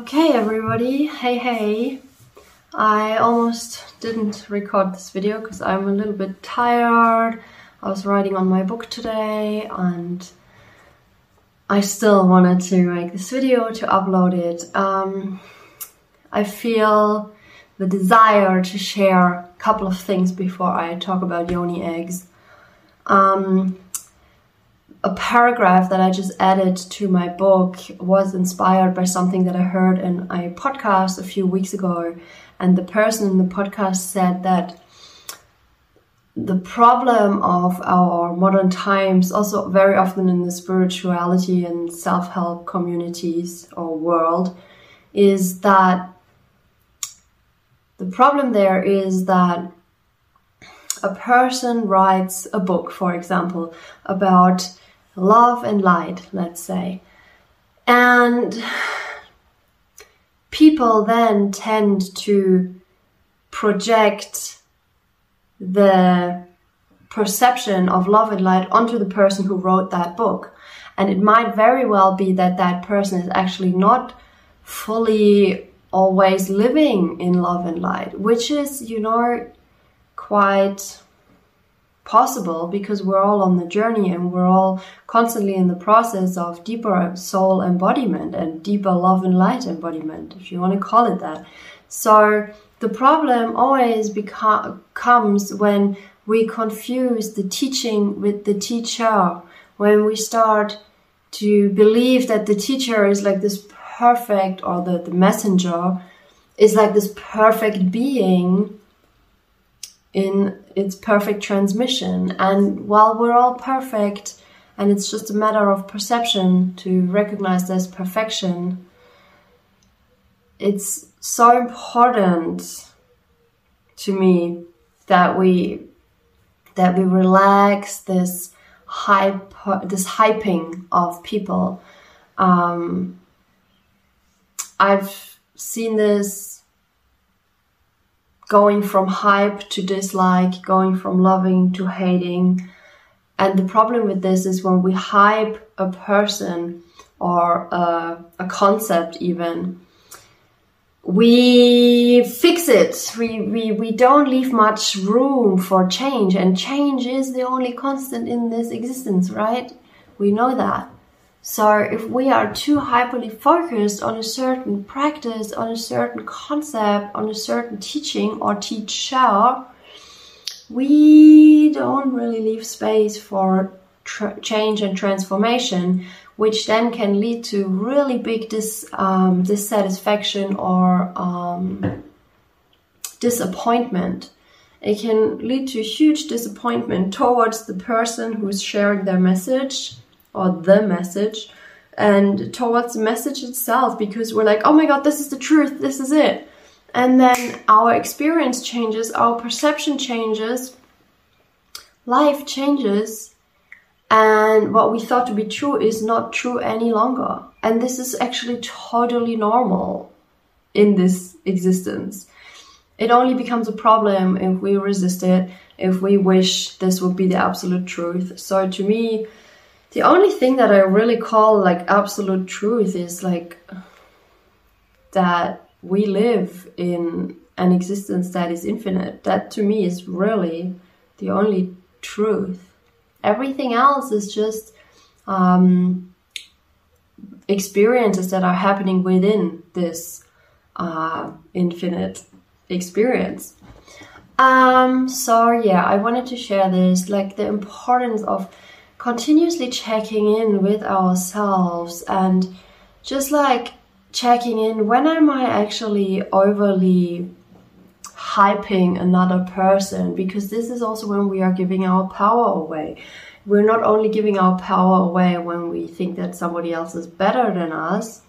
Okay, everybody. Hey, hey. I almost didn't record this video because I'm a little bit tired. I was writing on my book today and I still wanted to make this video to upload it. Um, I feel the desire to share a couple of things before I talk about yoni eggs. Um, a paragraph that I just added to my book was inspired by something that I heard in a podcast a few weeks ago. And the person in the podcast said that the problem of our modern times, also very often in the spirituality and self help communities or world, is that the problem there is that a person writes a book, for example, about love and light, let's say. And people then tend to project the perception of love and light onto the person who wrote that book. And it might very well be that that person is actually not fully always living in love and light, which is, you know, quite possible because we're all on the journey and we're all constantly in the process of deeper soul embodiment and deeper love and light embodiment, if you want to call it that. So the problem always becomes comes when we confuse the teaching with the teacher, when we start to believe that the teacher is like this perfect or the, the messenger is like this perfect being in its perfect transmission. And while we're all perfect, and it's just a matter of perception to recognize this perfection, it's so important to me that we that we relax this hype this hyping of people um, i've seen this going from hype to dislike, going from loving to hating. And the problem with this is when we hype a person or a, a concept, even, we fix it. We, we, we don't leave much room for change. And change is the only constant in this existence, right? We know that. So if we are too hyperly focused on a certain practice, on a certain concept, on a certain teaching or teacher, we don't really leave space for change and transformation, which then can lead to really big dis um, dissatisfaction or um, disappointment. It can lead to huge disappointment towards the person who's sharing their message or the message and towards the message itself because we're like, oh my god, this is the truth, this is it. And then our experience changes, our perception changes, life changes, and what we thought to be true is not true any longer. And this is actually totally normal in this existence. It only becomes a problem if we resist it, if we wish this would be the absolute truth. So to me, the only thing that I really call like absolute truth is like that we live in an existence that is infinite. That to me is really the only truth. Everything else is just um, experiences that are happening within this uh, infinite experience. Um, so yeah, I wanted to share this, like the importance of continuously checking in with ourselves and just like checking in when am I actually overly hyping another person because this is also when we are giving our power away. We're not only giving our power away when we think that somebody else is better than us,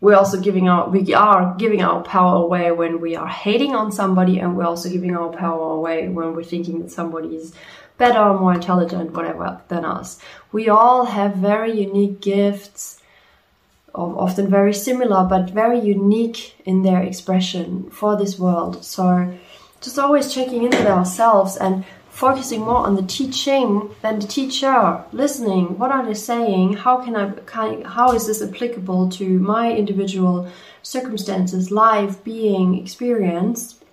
we're also giving our we are giving our power away when we are hating on somebody and we're also giving our power away when we're thinking that somebody is better or more intelligent whatever than us. We all have very unique gifts often very similar but very unique in their expression for this world. So just always checking in with ourselves and focusing more on the teaching than the teacher listening. What are they saying? How can i can, how is this applicable to my individual circumstances life being experienced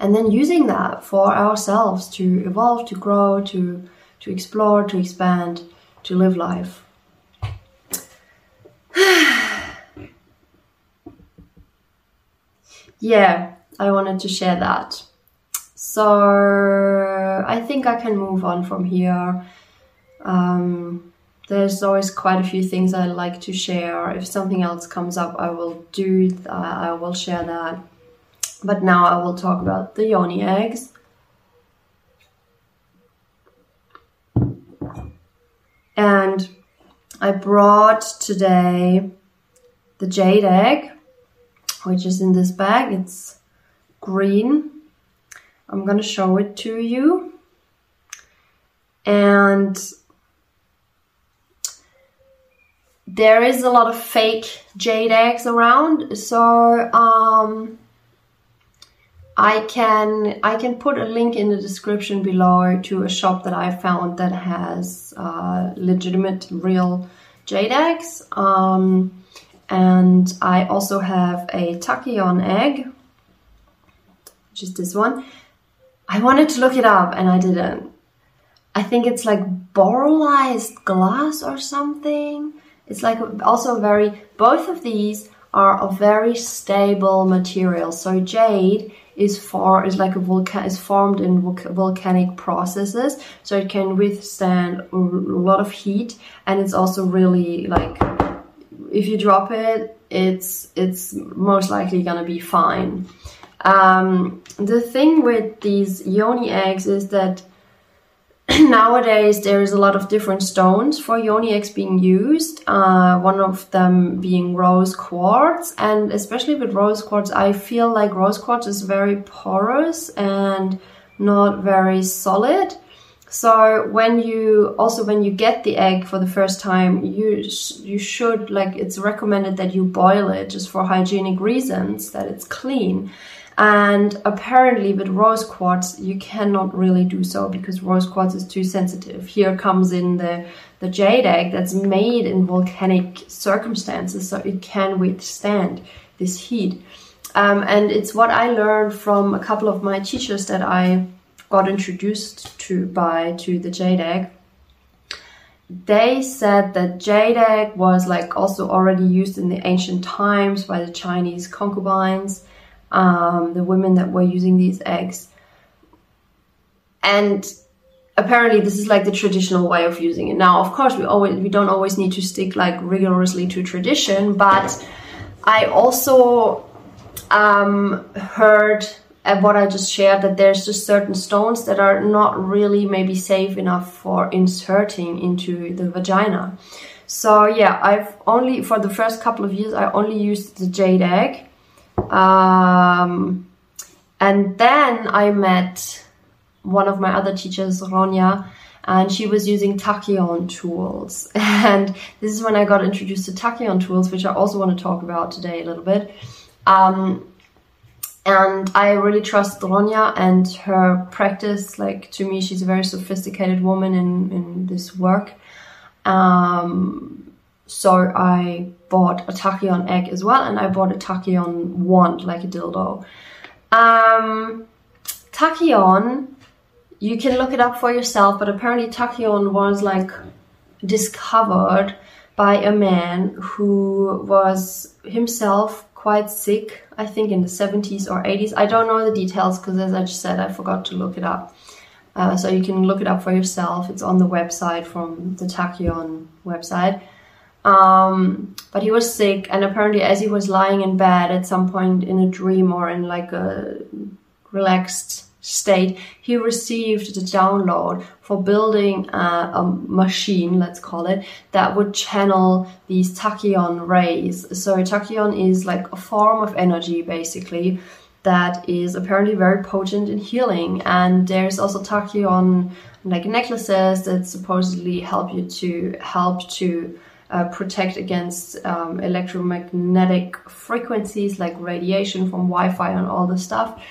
and then using that for ourselves to evolve to grow to to explore to expand to live life. Yeah i wanted to share that so I think I can move on from here. Um, there's always quite a few things I like to share. If something else comes up, I will do. Uh, I will share that. But now I will talk about the yoni eggs. And I brought today the jade egg, which is in this bag. It's green I'm to show it to you. And there is a lot of fake jade eggs around, so um, I can I can put a link in the description below to a shop that I found that has uh, legitimate real jade eggs. Um, and I also have a tachyon egg, which is this one. I wanted to look it up and I didn't. I think it's like boralized glass or something. It's like also very, both of these are a very stable material. So jade is for is like a volcan is formed in volcanic processes, so it can withstand a lot of heat, and it's also really like if you drop it, it's it's most likely gonna be fine. Um, the thing with these yoni eggs is that nowadays there is a lot of different stones for yoni eggs being used. Uh, one of them being rose quartz, and especially with rose quartz, I feel like rose quartz is very porous and not very solid. So when you also when you get the egg for the first time, you you should like it's recommended that you boil it just for hygienic reasons that it's clean. And apparently, with rose quartz, you cannot really do so because rose quartz is too sensitive. Here comes in the, the jade egg that's made in volcanic circumstances, so it can withstand this heat. Um, and it's what I learned from a couple of my teachers that I got introduced to by to the jade egg. They said that jade egg was like also already used in the ancient times by the Chinese concubines um, the women that were using these eggs. And apparently this is like the traditional way of using it. Now, of course, we always we don't always need to stick like rigorously to tradition, but I also um, heard what I just shared that there's just certain stones that are not really maybe safe enough for inserting into the vagina. So yeah, I've only for the first couple of years I only used the jade egg um, and then I met one of my other teachers, Ronya, and she was using tachyon tools. And this is when I got introduced to tachyon tools, which I also want to talk about today a little bit. Um, and I really trust Ronya and her practice. Like to me, she's a very sophisticated woman in, in this work. Um, so I bought a tachyon egg as well, and I bought a tachyon wand, like a dildo. Um, tachyon, you can look it up for yourself, but apparently tachyon was like discovered by a man who was himself quite sick, I think in the 70s or 80s. I don't know the details because, as I just said, I forgot to look it up. Uh, so you can look it up for yourself. It's on the website from the Tachyon website. Um, but he was sick, and apparently, as he was lying in bed at some point in a dream or in like a relaxed state, he received the download for building a, a, machine, let's call it, that would channel these tachyon rays. So, tachyon is like a form of energy basically that is apparently very potent in healing. And there's also tachyon like necklaces that supposedly help you to help to uh, protect against um, electromagnetic frequencies like radiation from Wi-Fi and all this stuff.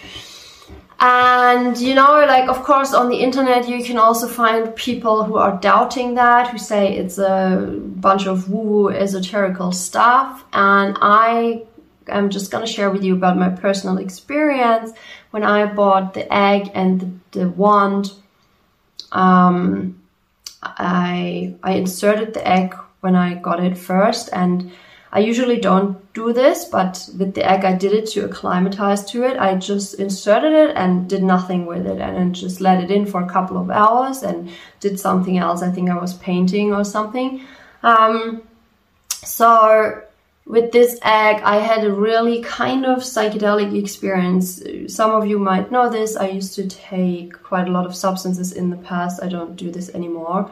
And you know, like, of course, on the internet, you can also find people who are doubting that, who say it's a bunch of woo woo esoterical stuff. And I am just to share with you about my personal experience when I bought the egg and the, the wand. Um, I, I inserted the egg when I got it first, and I usually don't do this, but with the egg, I did it to acclimatize to it. I just inserted it and did nothing with it and just let it in for a couple of hours and did something else. I think I was painting or something. Um, so with this egg, I had a really kind of psychedelic experience. Some of you might know this. I used to take quite a lot of substances in the past. I don't do this anymore.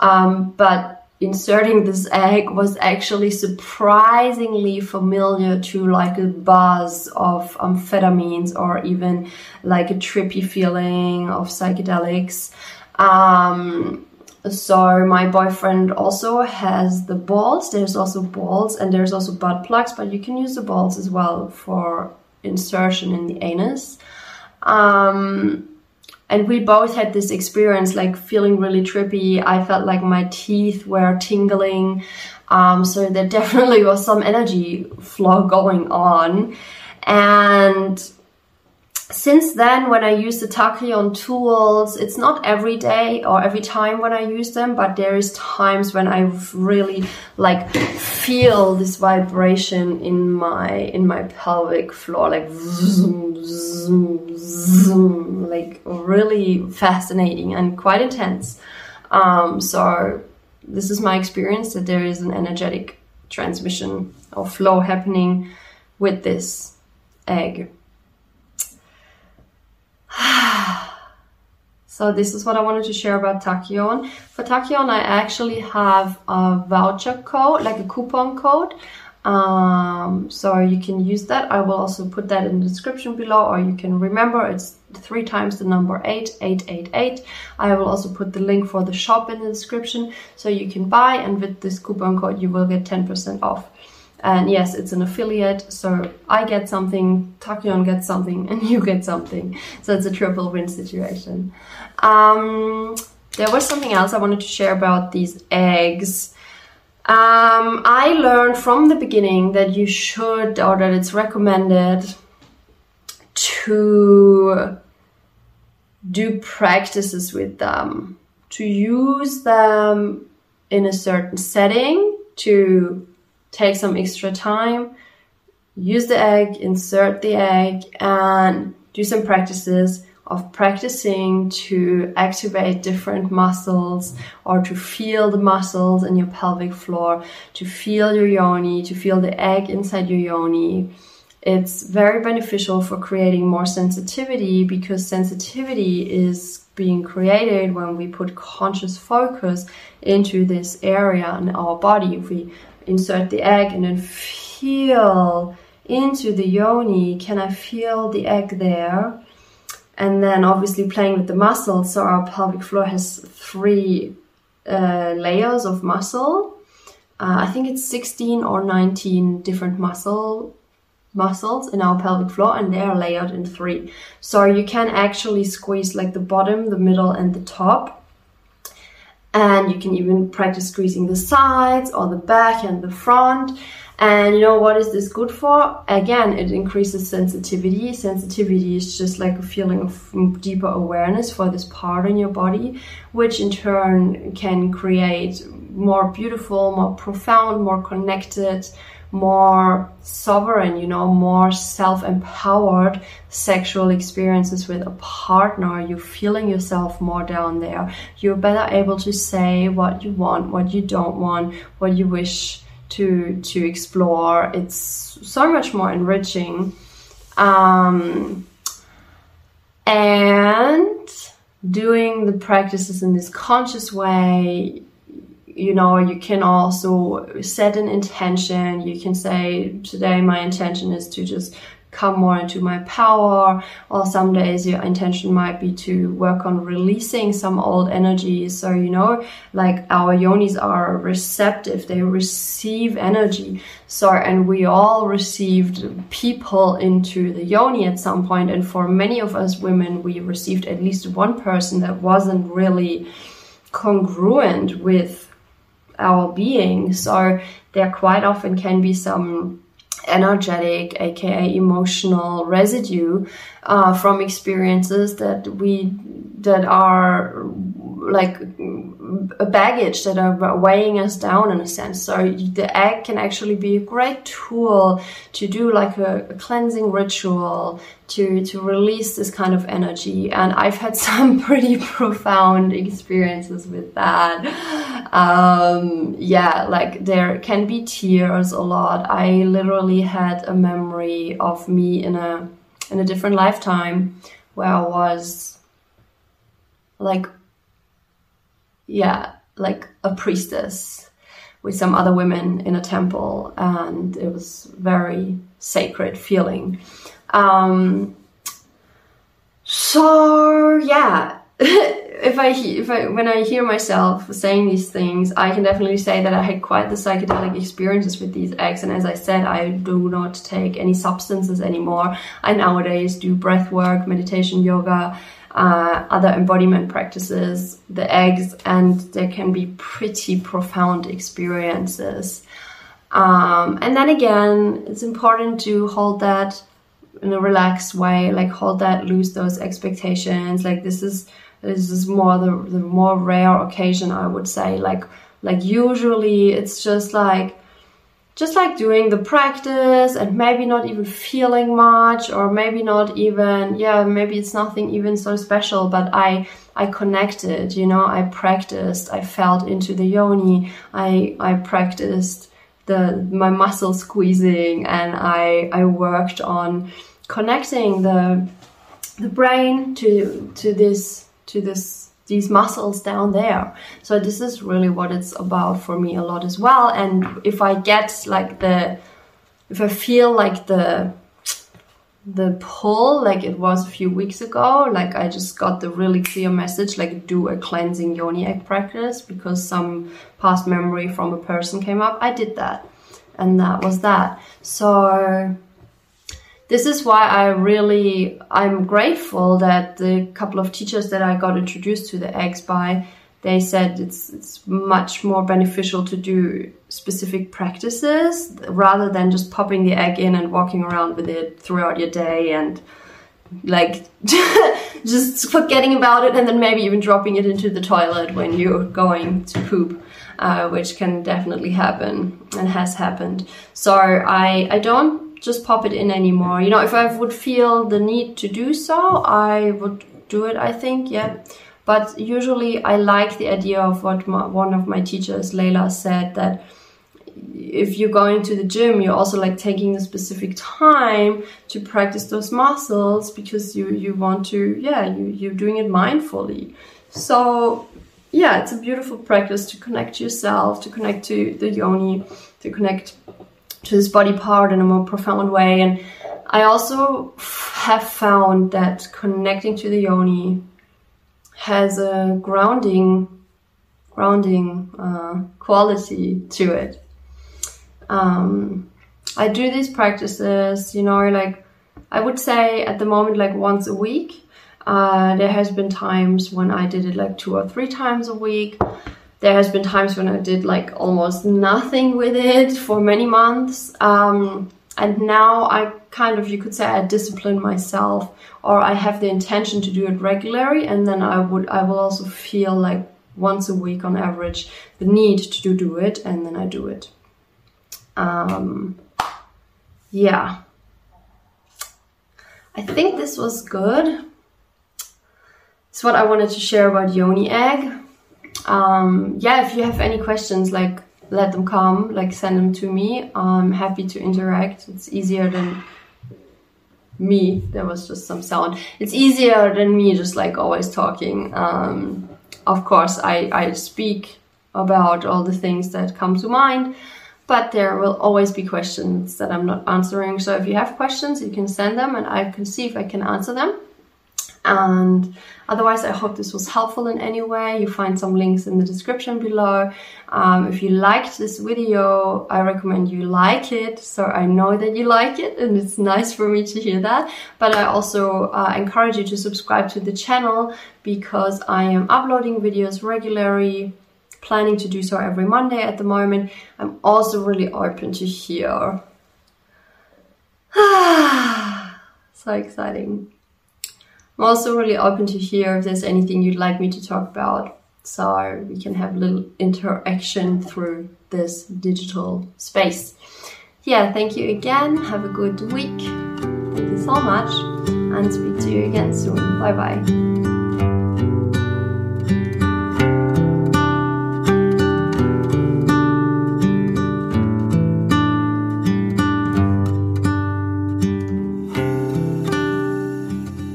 Um, but inserting this egg was actually surprisingly familiar to like a buzz of amphetamines or even like a trippy feeling of psychedelics. Um, so my boyfriend also has the balls. There's also balls and there's also butt plugs, but you can use the balls as well for insertion in the anus. Um, and we both had this experience like feeling really trippy. I felt like my teeth were tingling. Um, so there definitely was some energy flow going on. And since then when i use the tachyon tools it's not every day or every time when i use them but there is times when i really like feel this vibration in my in my pelvic floor like really fascinating and quite intense um, so this is my experience that there is an energetic transmission or flow happening with this egg so this is what I wanted to share about Tachyon. For Tachyon, I actually have a voucher code, like a coupon code. Um, so you can use that. I will also put that in the description below, or you can remember it's three times the number eight, eight, eight, eight. I will also put the link for the shop in the description, so you can buy. And with this coupon code, you will get 10% off. And yes, it's an affiliate, so I get something, Tachyon gets something, and you get something. So it's a triple win situation. Um, there was something else I wanted to share about these eggs. Um, I learned from the beginning that you should, or that it's recommended to do practices with them, to use them in a certain setting, to take some extra time, use the egg, insert the egg, and do some practices of practicing to activate different muscles or to feel the muscles in your pelvic floor, to feel your yoni, to feel the egg inside your yoni. It's very beneficial for creating more sensitivity because sensitivity is being created when we put conscious focus into this area in our body. If we insert the egg and then feel into the yoni. Can I feel the egg there? And then obviously playing with the muscles. So our pelvic floor has three uh, layers of muscle. Uh, I think it's 16 or 19 different muscle muscles in our pelvic floor and they are layered in three. So you can actually squeeze like the bottom, the middle and the top and you can even practice squeezing the sides or the back and the front and you know what is this good for again it increases sensitivity sensitivity is just like a feeling of deeper awareness for this part in your body which in turn can create more beautiful more profound more connected more sovereign, you know, more self empowered sexual experiences with a partner. You're feeling yourself more down there. You're better able to say what you want, what you don't want, what you wish to to explore. It's so much more enriching. Um, and doing the practices in this conscious way you know you can also set an intention you can say today my intention is to just come more into my power or some days your intention might be to work on releasing some old energies. So you know like our yonis are receptive they receive energy. So and we all received people into the yoni at some point and for many of us women we received at least one person that wasn't really congruent with our being. So there quite often can be some energetic, aka emotional residue uh, from experiences that we that are like baggage that are weighing us down in a sense. So the egg can actually be a great tool to do like a, a cleansing ritual to to release this kind of energy. And I've had some pretty profound experiences with that. Um, yeah, like there can be tears a lot. I literally had a memory of me in a in a different lifetime where I was like yeah, like a priestess with some other women in a temple, and it was very sacred feeling. Um, so yeah, if I if I when I hear myself saying these things, I can definitely say that I had quite the psychedelic experiences with these eggs. And as I said, I do not take any substances anymore. I nowadays do breath work, meditation, yoga, uh, other embodiment practices, the eggs, and there can be pretty profound experiences. Um, and then again, it's important to hold that in a relaxed way, like hold that, lose those expectations. Like this is this is more the, the more rare occasion, I would say. Like like usually it's just like just like doing the practice and maybe not even feeling much or maybe not even yeah maybe it's nothing even so special but i i connected you know i practiced i felt into the yoni i i practiced the my muscle squeezing and i i worked on connecting the the brain to to this to this these muscles down there. So this is really what it's about for me a lot as well. And if I get like the, if I feel like the, the pull like it was a few weeks ago, like I just got the really clear message, like do a cleansing yoni egg practice because some past memory from a person came up. I did that. And that was that. So this is why I really I'm grateful that the couple of teachers that I got introduced to the eggs by they said it's it's much more beneficial to do specific practices rather than just popping the egg in and walking around with it throughout your day and like just forgetting about it and then maybe even dropping it into the toilet when you're going to poop uh, which can definitely happen and has happened. So i i don't just pop it in anymore. You know, if I would feel the need to do so, I would do it, I think, yeah. But usually I like the idea of what my, one of my teachers, Layla, said that if you're going to the gym, you're also like taking a specific time to practice those muscles because you, you want to, yeah, you, you're doing it mindfully. So yeah, it's a beautiful practice to connect yourself, to connect to the yoni, to connect to this body part in a more profound way. And I also have found that connecting to the yoni has a grounding, grounding uh, quality to it. Um, I do these practices, you know, like I would say at the moment, like once a week. Uh, there has been times when I did it like two or three times a week there has been times when I did like almost nothing with it for many months. Um, and now I kind of, you could say, I discipline myself, or I have the intention to do it regularly, and then I would, I will also feel like once a week on average the need to do, it, and then I do it. Um, yeah, I think this was good. It's what I wanted to share about yoni egg um, yeah, if you have any questions, like let them come, like send them to me. I'm happy to interact. It's easier than me. There was just some sound. It's easier than me just like always talking. Um, of course, I, I speak about all the things that come to mind, but there will always be questions that I'm not answering. So if you have questions, you can send them and I can see if I can answer them. And otherwise, I hope this was helpful in any way. You find some links in the description below. Um, if you liked this video, I recommend you like it. So I know that you like it and it's nice for me to hear that. But I also uh, encourage you to subscribe to the channel because I am uploading videos regularly planning to do so every Monday at the moment. I'm also really open to hear. so exciting. I'm also really open to hear if there's anything you'd like me to talk about so we can have a little interaction through this digital space. Yeah, thank you again. Have a good week. Thank you so much and speak to you again soon. Bye bye.